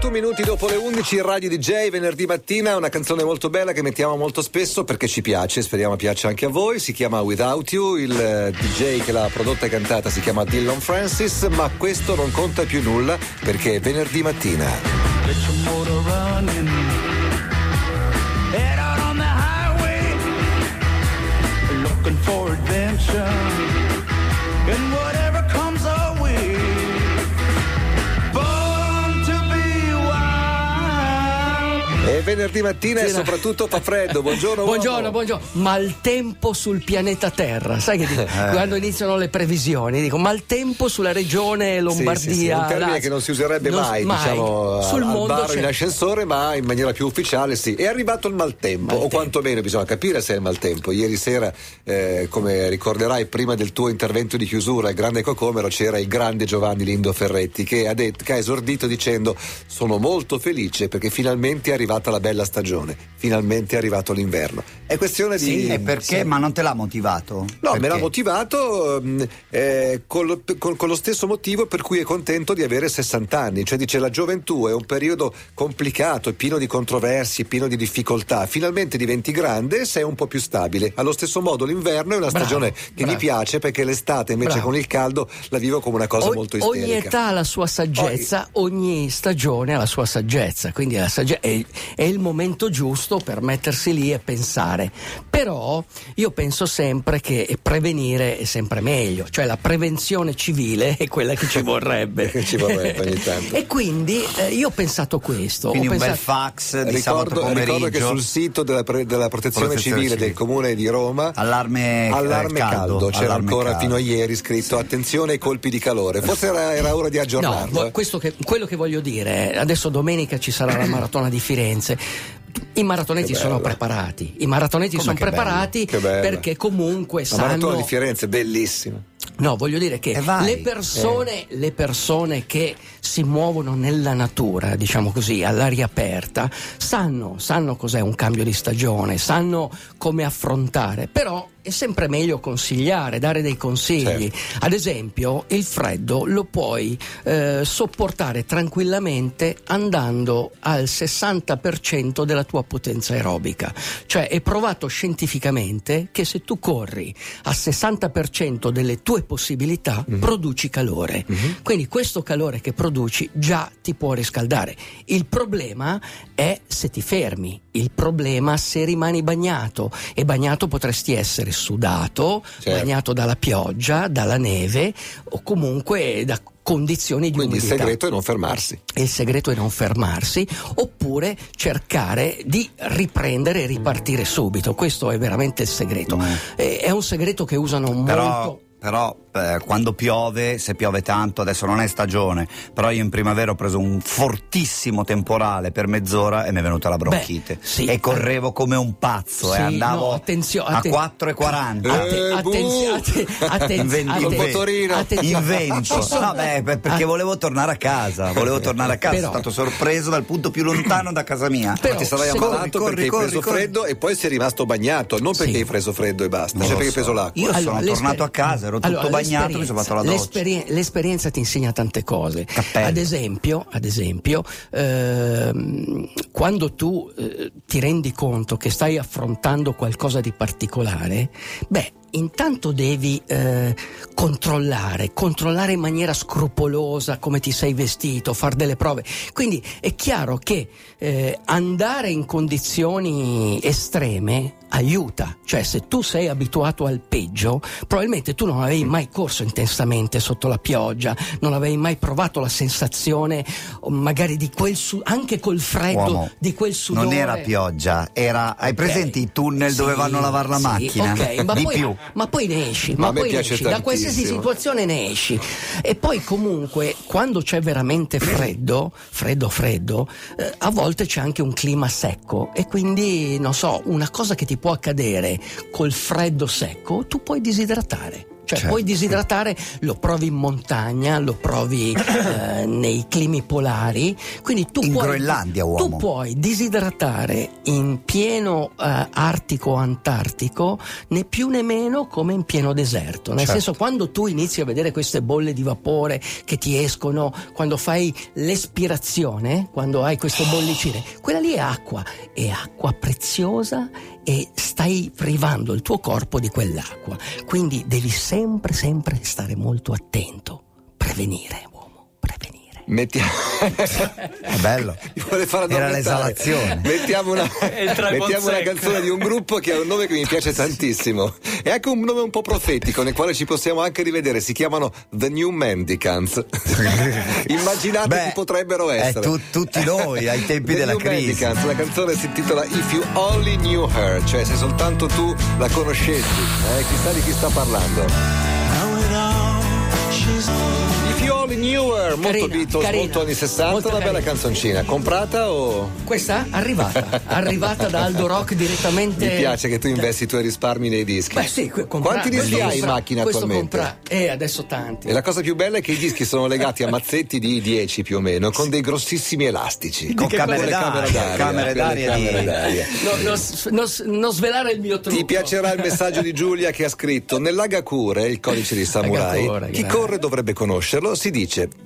21 minuti dopo le 11 in Radio DJ venerdì mattina una canzone molto bella che mettiamo molto spesso perché ci piace, speriamo piaccia anche a voi, si chiama Without You, il eh, DJ che l'ha prodotta e cantata si chiama Dylan Francis, ma questo non conta più nulla perché è venerdì mattina. Get E venerdì mattina e Sì, no. soprattutto fa freddo, buongiorno Buongiorno, buongiorno. Maltempo sul pianeta Terra. Sai che dico? Eh. quando iniziano le previsioni dico maltempo sulla regione Lombardia. Sì, sì, sì, un termine Lazio. che non si userebbe Non- mai, diciamo, Sul al mondo bar c'è- in ascensore, ma in maniera più ufficiale sì. È arrivato il maltempo, Maltempo. o quantomeno bisogna capire se è il maltempo. Ieri sera, eh, come ricorderai, prima del tuo intervento di chiusura al Grande Cocomero c'era il grande Giovanni Lindo Ferretti che ha, detto, che ha esordito dicendo sono molto felice perché finalmente è arrivata la bella stagione, finalmente è arrivato l'inverno. È questione di... Sì, e perché? Ma non te l'ha motivato? No, me Perché? l'ha motivato mh, eh, con, lo, con- lo stesso motivo per cui è contento di avere 60 anni, cioè dice la gioventù è un periodo complicato, pieno di controversie, pieno di difficoltà, finalmente diventi grande e sei un po' più stabile. Allo stesso modo l'inverno è una Bravo, stagione che bravo. mi piace perché l'estate invece Bravo. con il caldo la vivo come una cosa O- molto ogni isterica. età ha la sua saggezza, ogni stagione ha la sua saggezza, quindi la sagge- è, è il momento giusto per mettersi lì e pensare. Però io penso sempre che prevenire è sempre meglio, cioè la prevenzione civile è quella che ci vorrebbe. Ci vorrebbe ogni tanto. e quindi eh, io ho pensato questo. Quindi ho un bel pensato- fax di sabato Ricordo, pomeriggio. ricordo che sul sito della, pre- della protezione, Protezione civile, civile. del comune di Roma Allarme, eh, Allarme caldo, caldo, c'era allarme ancora caldo. fino a ieri scritto attenzione ai colpi di calore. Forse era, era ora di No, aggiornarlo. vo- eh. questo che- quello che voglio dire, è, adesso domenica ci sarà la maratona di Firenze. I maratoneti sono preparati, i maratoneti sono preparati perché comunque La maratona sanno di Firenze, bellissima. No, voglio dire che le persone, le persone che si muovono nella natura, diciamo così, all'aria aperta, sanno, sanno cos'è un cambio di stagione, sanno come affrontare, però è sempre meglio consigliare, dare dei consigli. Ad esempio, il freddo lo puoi eh, sopportare tranquillamente andando al 60% della tua potenza aerobica. Cioè è provato scientificamente che se tu corri al 60% delle tue possibilità produci calore. Quindi questo calore che produci già ti può riscaldare. Il problema è se ti fermi, il problema se rimani bagnato e bagnato potresti essere sudato, Certo. bagnato dalla pioggia, dalla neve o comunque da condizioni di Quindi il segreto è non fermarsi. E il segreto è non fermarsi oppure cercare di riprendere e ripartire subito. Questo è veramente il segreto. Mm. Eh, È un segreto che usano Però, molto. Però eh, quando piove, se piove tanto, adesso non è stagione, però io in primavera ho preso un fortissimo temporale per mezz'ora e mi è venuta la bronchite. Beh, sì. e correvo come un pazzo Sì, e andavo no, attenzio- a atten- 4,40. Atte- Eh, atte- atten- attenzione. in vento. Ci sono- No, beh, per- perché Ah, volevo tornare a casa. Volevo tornare a casa. Però- Sono stato sorpreso dal punto più lontano da casa mia. Però- ti sarai se- ammalato corri, perché hai corri, preso corri. freddo e poi sei rimasto bagnato, non perché Sì. hai preso freddo e basta, cioè perché hai so. preso l'acqua. Io sono tornato a casa, ero tutto Allora, bagnato, mi sono fatto la doccia. l'esperie- l'esperienza ti insegna tante cose. Cappello. Ad esempio, ad esempio ehm, quando tu eh, ti rendi conto che stai affrontando qualcosa di particolare, beh, intanto devi eh, controllare, controllare in maniera scrupolosa come ti sei vestito, fare delle prove. Quindi è chiaro che eh, andare in condizioni estreme aiuta, cioè se tu sei abituato al peggio, probabilmente tu non avevi mai corso intensamente sotto la pioggia, non avevi mai provato la sensazione magari di quel su- anche col freddo Uomo, di quel sudore. Non era pioggia, era. Hai Ok. presente i tunnel dove Sì, vanno a lavare la sì, macchina? ok, ma Di poi, più. ma poi ne esci, Ma ma, poi ne esci, da qualsiasi situazione ne esci. E poi comunque quando c'è veramente freddo, freddo freddo, eh, a volte c'è anche un clima secco e quindi non so, una cosa che ti può accadere col freddo secco, tu puoi disidratare. Cioè Certo. puoi disidratare, lo provi in montagna, lo provi eh, nei climi polari, quindi tu In puoi, Groenlandia, tu uomo. puoi disidratare in pieno eh, artico antartico né più né meno come in pieno deserto. Nel Certo. senso quando tu inizi a vedere queste bolle di vapore che ti escono, quando fai l'espirazione, quando hai queste bollicine, quella lì è acqua, è acqua preziosa e stai privando il tuo corpo di quell'acqua. Quindi devi sempre, sempre stare molto attento. Prevenire. Mettiamo... È bello. Mi vuole fare Era l'esalazione. Mettiamo una, mettiamo una canzone di un gruppo che ha un nome che mi piace tantissimo. È anche un nome un po' profetico, nel quale ci possiamo anche rivedere. Si chiamano The New Mendicants. Immaginate Beh, chi potrebbero è essere. tu- tutti noi ai tempi The della New crisi. Mendicants, la canzone si intitola If You Only Knew Her, cioè se soltanto tu la conoscessi. Eh, chissà di chi sta parlando. Her, molto Carina, Beatles, carina. molto anni 60, Molto una bella carina. canzoncina. Comprata o. Questa? Arrivata. Arrivata da Aldo Rock direttamente. Mi piace che tu investi i tuoi risparmi nei dischi. Beh sì, compra- Quanti dischi hai in macchina questo attualmente? compra- eh, adesso tanti. E la cosa più bella è che i dischi sono legati a mazzetti di 10 più o meno, con dei grossissimi elastici. Con Che camere d'aria, camere d'aria di- camere d'aria. No, non non s- non svelare il mio trucco. Ti piacerà il messaggio di Giulia che ha scritto Nell'Agakure, il codice di samurai, Agakure, chi grazie. corre dovrebbe conoscerlo, si dice,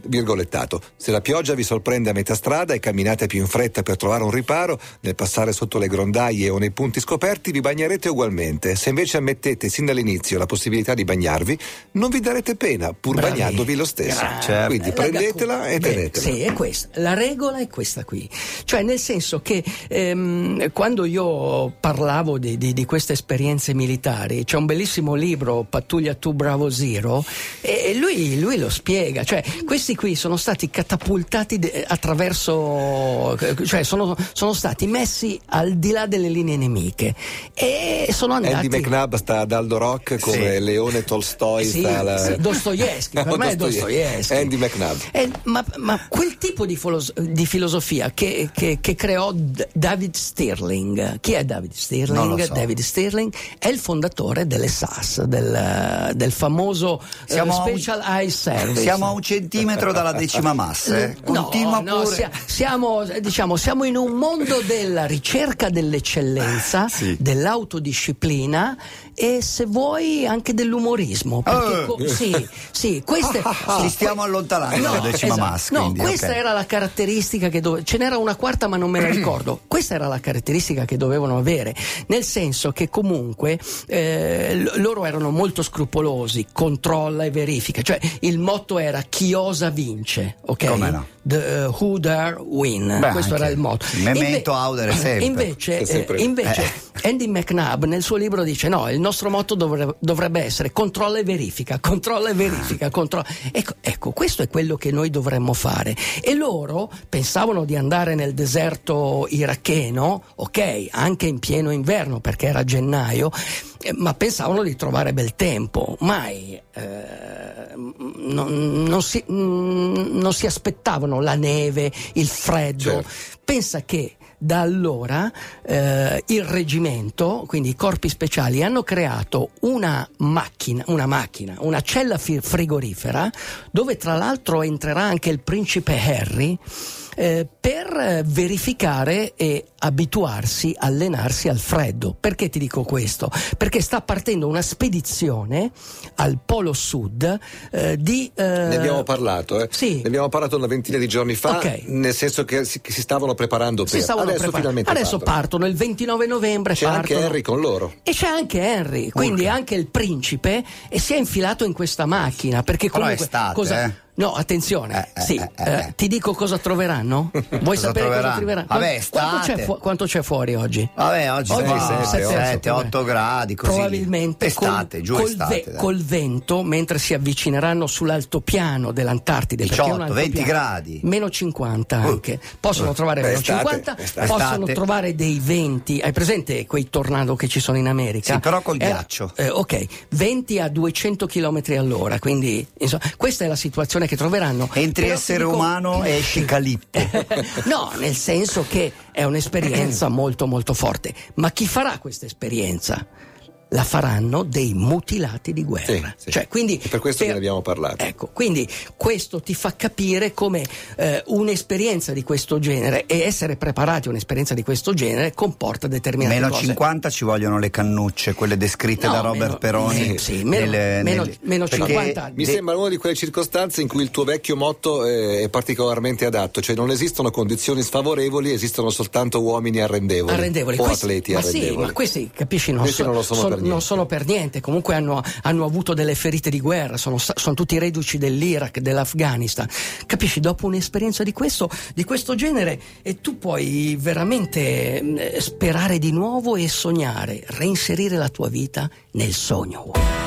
virgolettato, se la pioggia vi sorprende a metà strada e camminate più in fretta per trovare un riparo, nel passare sotto le grondaie o nei punti scoperti vi bagnerete ugualmente. Se invece ammettete sin dall'inizio la possibilità di bagnarvi, non vi darete pena, pur Bravi. bagnandovi lo stesso. Grazie. Certo. Quindi la prendetela e Beh, tenetela. Sì, è questa. La regola è questa qui. Cioè, nel senso che ehm, quando io parlavo di, di- di queste esperienze militari, c'è un bellissimo libro, Pattuglia Tu Bravo Zero, e lui, lui lo spiega. Cioè, questi qui sono stati catapultati de- attraverso, cioè sono, sono stati messi al di là delle linee nemiche e sono andati. Andy McNabb sta ad Aldo Rock come Sì. Leone Tolstoi Sì, sta alla... sì, Dostoevsky, per No, me è Dostoevsky. Andy McNabb. Eh, ma, ma quel tipo di, filos- di filosofia che, che- che creò D- David Stirling, chi è David Non Stirling? lo so. David Stirling è il fondatore delle SAS, del, del famoso eh, Siamo un- Special Eye Service. Siamo a un centimetro dalla decima massa. eh. Continua no, no, pure. sia- siamo, diciamo, siamo in un mondo della ricerca dell'eccellenza, Sì. dell'autodisciplina e se vuoi anche dell'umorismo. Perché co- sì, sì, queste, Ci stiamo allontanando dalla decima esatto. massa. No, quindi, questa ok. era la caratteristica che dove ce n'era una quarta, ma non me la ricordo. Questa era la caratteristica che dovevano avere, nel senso che comunque eh, loro erano molto scrupolosi, controlla e verifica. Cioè il motto era chi osa vince, ok? Come no? The, uh, who dare win. Beh, Questo era il motto. memento audere sempre. Invece, sempre- eh, invece Andy McNabb nel suo libro dice no, il nostro motto dovrebbe, dovrebbe essere controlla e verifica, controlla e verifica, controlla. Ecco, ecco, questo è quello che noi dovremmo fare. E loro pensavano di andare nel deserto iracheno, ok, anche in pieno inverno perché era gennaio, eh, ma pensavano di trovare bel tempo. Mai eh, non, non si, mm, non si aspettavano la neve, il freddo. Certo. Pensa che da allora eh, il reggimento, quindi i corpi speciali, hanno creato una macchina, una macchina, una cella frigorifera, dove tra l'altro entrerà anche il principe Harry. eh, per verificare e abituarsi, allenarsi al freddo. Perché ti dico questo? Perché sta partendo una spedizione al Polo Sud eh, di... eh, Ne abbiamo parlato, eh? Sì. Ne abbiamo parlato una ventina di giorni fa, Ok. nel senso che si, che si stavano preparando per. si stavano Adesso preparando. finalmente Adesso partono. partono il 29 novembre. C'è anche partono. Harry con loro. E c'è anche Henry, quindi anche il principe, e si è infilato in questa macchina. Perché Però è comunque. estate, cosa- eh. No, attenzione, Eh, eh, sì, eh, eh, eh. ti dico cosa troveranno? Vuoi Cosa sapere cosa troveranno? troveranno? Vabbè, quanto, estate. Fu- quanto c'è fuori oggi? Vabbè, oggi Oggi sette, 7, otto, 8 gradi, così. Probabilmente Estate, col, giù col estate. ve- col vento, mentre si avvicineranno sull'altopiano dell'Antartide, perché è un 18, 20 altopiano, gradi. meno 50 anche. Possono trovare Beh, meno estate, 50, estate. possono trovare dei venti. Hai presente quei tornado che ci sono in America? Sì, però col Eh, ghiaccio. eh, ok, 20 a 200 km all'ora, quindi insomma, questa è la situazione che troveranno. Entri Però essere dico- umano e esci calippo. no, nel senso che è un'esperienza molto molto forte. Ma chi farà questa esperienza? La faranno dei mutilati di guerra. Sì, sì. Cioè, quindi, E per questo ve ne abbiamo parlato. Ecco, quindi questo ti fa capire come eh, un'esperienza di questo genere e essere preparati a un'esperienza di questo genere comporta determinate Meno cose. 50 ci vogliono le cannucce, quelle descritte No, da Robert meno- Peroni. eh, sì, meno- nelle- meno- nelle- meno perché 50. Mi de- sembra una di quelle circostanze in cui il tuo vecchio motto eh, è particolarmente adatto, cioè non esistono condizioni sfavorevoli, esistono soltanto uomini arrendevoli, arrendevoli. o Questi- atleti ma arrendevoli. Sì, ma questi capisci non, Questi so- non lo sono son- per niente. Non sono per niente, comunque hanno, hanno avuto delle ferite di guerra, sono, sono tutti reduci dell'Iraq, dell'Afghanistan. Capisci, dopo un'esperienza di questo, di questo genere e tu puoi veramente eh, sperare di nuovo e sognare, reinserire la tua vita nel sogno.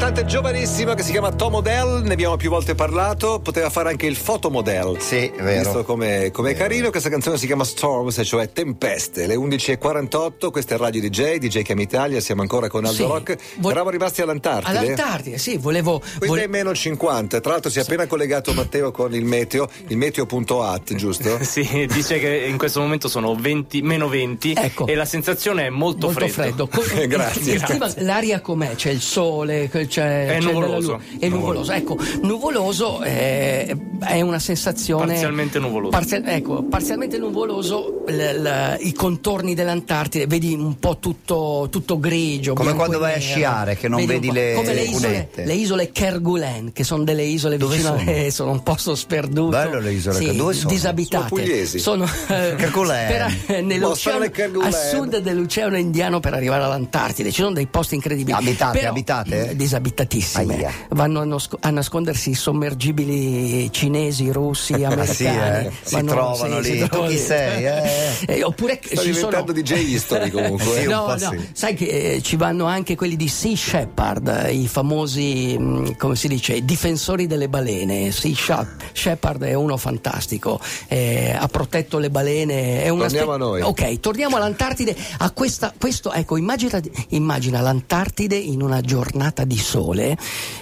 Cantante giovanissimo che si chiama Tom Odell, ne abbiamo più volte parlato, poteva fare anche il fotomodel. Sì, vero. Visto come è carino, questa canzone si chiama Storms, cioè Tempeste, le 11.48, questa è Radio DJ, DJ Cam Italia, siamo ancora con Aldo Sì. Rock, Vo- eravamo rimasti all'Antartide. All'Antartide, sì, volevo... Quindi vole- è meno 50, tra l'altro si è appena collegato Matteo con il meteo, il meteo.at, giusto? Sì, dice che in questo momento sono 20, meno 20 Ecco. e la sensazione è molto, molto freddo. Co- Grazie. il clima- l'aria com'è? C'è il sole, c'è, c'è della nuvoloso. lu- È nuvoloso. Ecco, nuvoloso è, è una sensazione. Parzialmente nuvoloso. Parzial- ecco, parzialmente nuvoloso, l- l- i contorni dell'Antartide, vedi un po' tutto, tutto grigio. Come quando vai a sciare, che non vedi po'. le Come le isole, le isole Kerguelen, che sono delle isole Dove vicino sono? eh, sono un posto sperduto. Bello le isole Sì, Kerguelen. Dove sono? Disabitate. Sono pugliesi. Sono eh, Kerguelen. per- eh, nell'oceano, a sud dell'oceano Indiano per arrivare all'Antartide. Ci sono dei posti incredibili. Abitate, Però, abitate? eh, Disabitatissime. Aia. Vanno a, nasco- a nascondersi i sommergibili cinesi, russi, americani. sì, eh. Si Vanno- trovano lì. Tu trovano chi lì. sei, eh? Eh, oppure Sta ci sono diventando DJ history comunque. Sì, no, no, sai che eh, ci vanno anche quelli di Sea Shepherd, i famosi, mh, come si dice, difensori delle balene. Sea Shep- Shepherd è uno fantastico, eh, ha protetto le balene. È una Torniamo a noi. Ok, torniamo all'Antartide. A questa, questo, ecco, immagina, immagina l'Antartide in una giornata di sole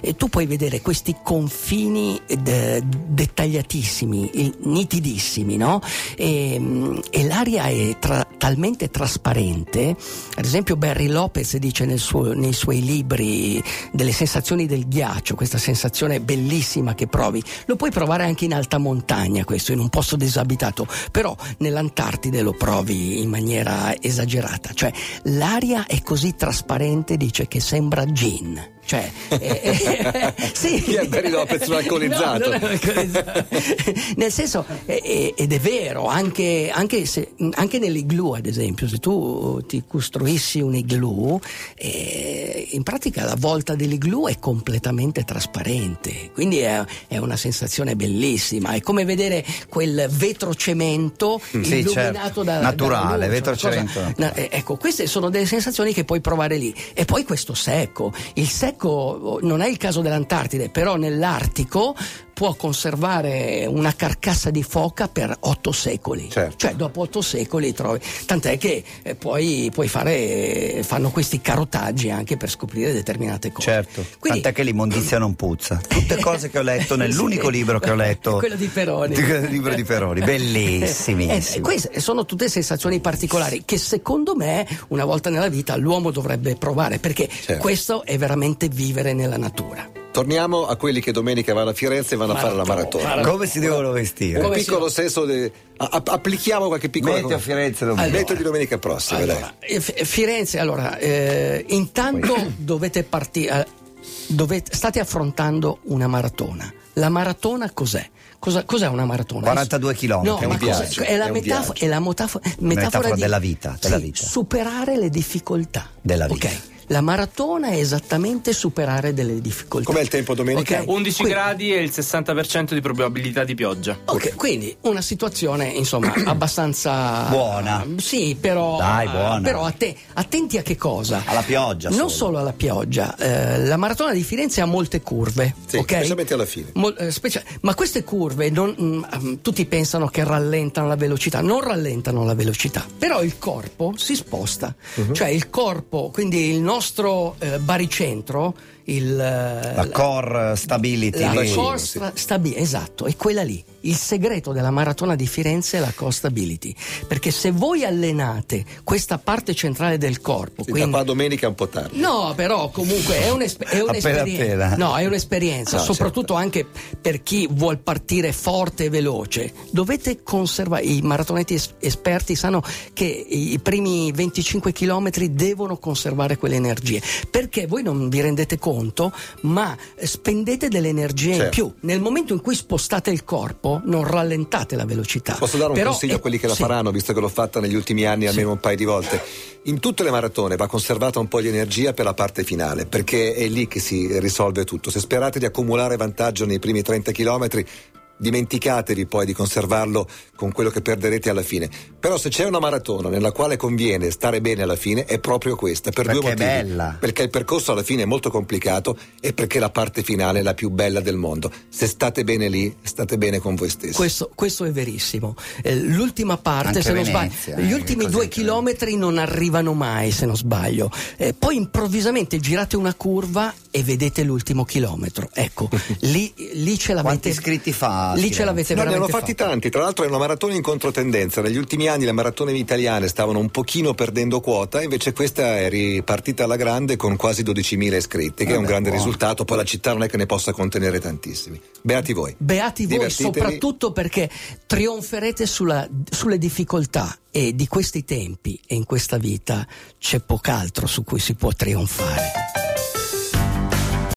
e tu puoi vedere questi confini eh, dettagliatissimi, nitidissimi, no? E, mh, e l'aria è tra- talmente trasparente. Ad esempio, Barry Lopez dice suo- nei suoi libri delle sensazioni del ghiaccio, questa sensazione bellissima che provi. Lo puoi provare anche in alta montagna, questo, in un posto disabitato, però nell'Antartide lo provi in maniera esagerata. Cioè, l'aria è così trasparente, dice che sembra gin. Cioè, eh, eh, sì. Chi è Barry Lopez, un alcolizzato? No, alcolizzato. Nel senso, eh, eh, ed è vero, anche, anche, se, anche nell'igloo, ad esempio, se tu ti costruissi un igloo, eh, in pratica la volta dell'igloo è completamente trasparente, quindi è, è una sensazione bellissima. È come vedere quel vetro cemento Mm, sì, illuminato certo. da Naturale, dalla luce, vetro una cosa- eh, ecco, queste sono delle sensazioni che puoi provare lì. E poi questo secco. Il secco oh, non è il caso dell'Antartide, però nell'Artico può conservare una carcassa di foca per otto secoli. Certo. Cioè, dopo otto secoli trovi. Tant'è che eh, poi puoi fare. fanno questi carotaggi anche per scoprire determinate cose. Certo, Quindi- tant'è che l'immondizia non puzza. Tutte cose che ho letto nell'unico Sì. libro che ho letto. Quello di Peroni. Il libro di Peroni, bellissimissimo. Eh, queste sono tutte sensazioni particolari che secondo me una volta nella vita l'uomo dovrebbe provare perché Certo. questo è veramente vivere nella natura. Torniamo a quelli che domenica vanno a Firenze e vanno a fare la Maratona. maratona. Come si devono vestire? Un Come si- piccolo senso di... a- a- applichiamo qualche piccola Metti a Firenze domenica. Allora. Metto di domenica prossima. Allora, eh, F- Firenze, allora, eh, intanto dovete partire, state affrontando una maratona. La maratona cos'è? Cosa- cos'è una maratona? 42 chilometri, No, è un viaggio, è la, è un metafo- è la motafo- metafora, Metafora di- della vita, della sì, vita. superare le difficoltà. Della Ok, vita. La maratona è esattamente superare delle difficoltà. Com'è il tempo domenica? Ok, 11 quindi- gradi e il 60% di probabilità di pioggia. Ok, quindi una situazione insomma abbastanza Buona. Sì, però Dai, buona. Però atte- attenti a che cosa? Alla pioggia Non solo. solo alla pioggia. eh, la maratona di Firenze ha molte curve, Sì, ok? specialmente alla fine. Mol- eh, specia- ma queste curve non- mm, mm, tutti pensano che rallentano la velocità, non rallentano la velocità, però il corpo si sposta, Mhm. cioè il corpo, quindi il nostro eh, baricentro il, La core stability. la lì. core stra- stabi- esatto, è quella lì. Il segreto della maratona di Firenze è la core stability. Perché se voi allenate questa parte centrale del corpo, Sì, quindi da qua a domenica è un po' tardi. No, però comunque è, un'espe- è un'esperienza. appena. No, è un'esperienza, No, soprattutto anche per chi vuol partire forte e veloce. Dovete conservare, i maratoneti es- esperti sanno che i primi 25 km devono conservare quelle energie. Perché voi non vi rendete conto, ma spendete delle energie in Certo. più. Nel momento in cui spostate il corpo, non rallentate la velocità. Posso dare un Però consiglio a è- quelli che la sì. faranno, visto che l'ho fatta negli ultimi anni almeno un paio di volte? In tutte le maratone va conservata un po' di energia per la parte finale, perché è lì che si risolve tutto. Se sperate di accumulare vantaggio nei primi 30 km, dimenticatevi poi di conservarlo con quello che perderete alla fine. Però se c'è una maratona nella quale conviene stare bene alla fine, è proprio questa, per Perché due è motivi. bella. Perché il percorso alla fine è molto complicato e perché la parte finale è la più bella del mondo. Se state bene lì, state bene con voi stessi. Questo, questo è verissimo. Eh, l'ultima parte, Anche se non Venezia, sbaglio, gli eh, ultimi due chilometri non arrivano mai, se non sbaglio. Eh, poi improvvisamente girate una curva e vedete l'ultimo chilometro. Ecco, lì, lì ce l'avete. Quanti iscritti fa Lì Firenze? ce l'avete No, ne hanno veramente fatti fatta. tanti, tra l'altro è una maratona in controtendenza. Negli ultimi anni le maratone italiane stavano un pochino perdendo quota, invece questa è ripartita alla grande con quasi 12.000 iscritti, che è un Vabbè, grande buono. risultato. Poi la città non è che ne possa contenere tantissimi. Beati voi. Beati voi, soprattutto perché trionferete sulla- sulle difficoltà e di questi tempi e in questa vita c'è poco altro su cui si può trionfare.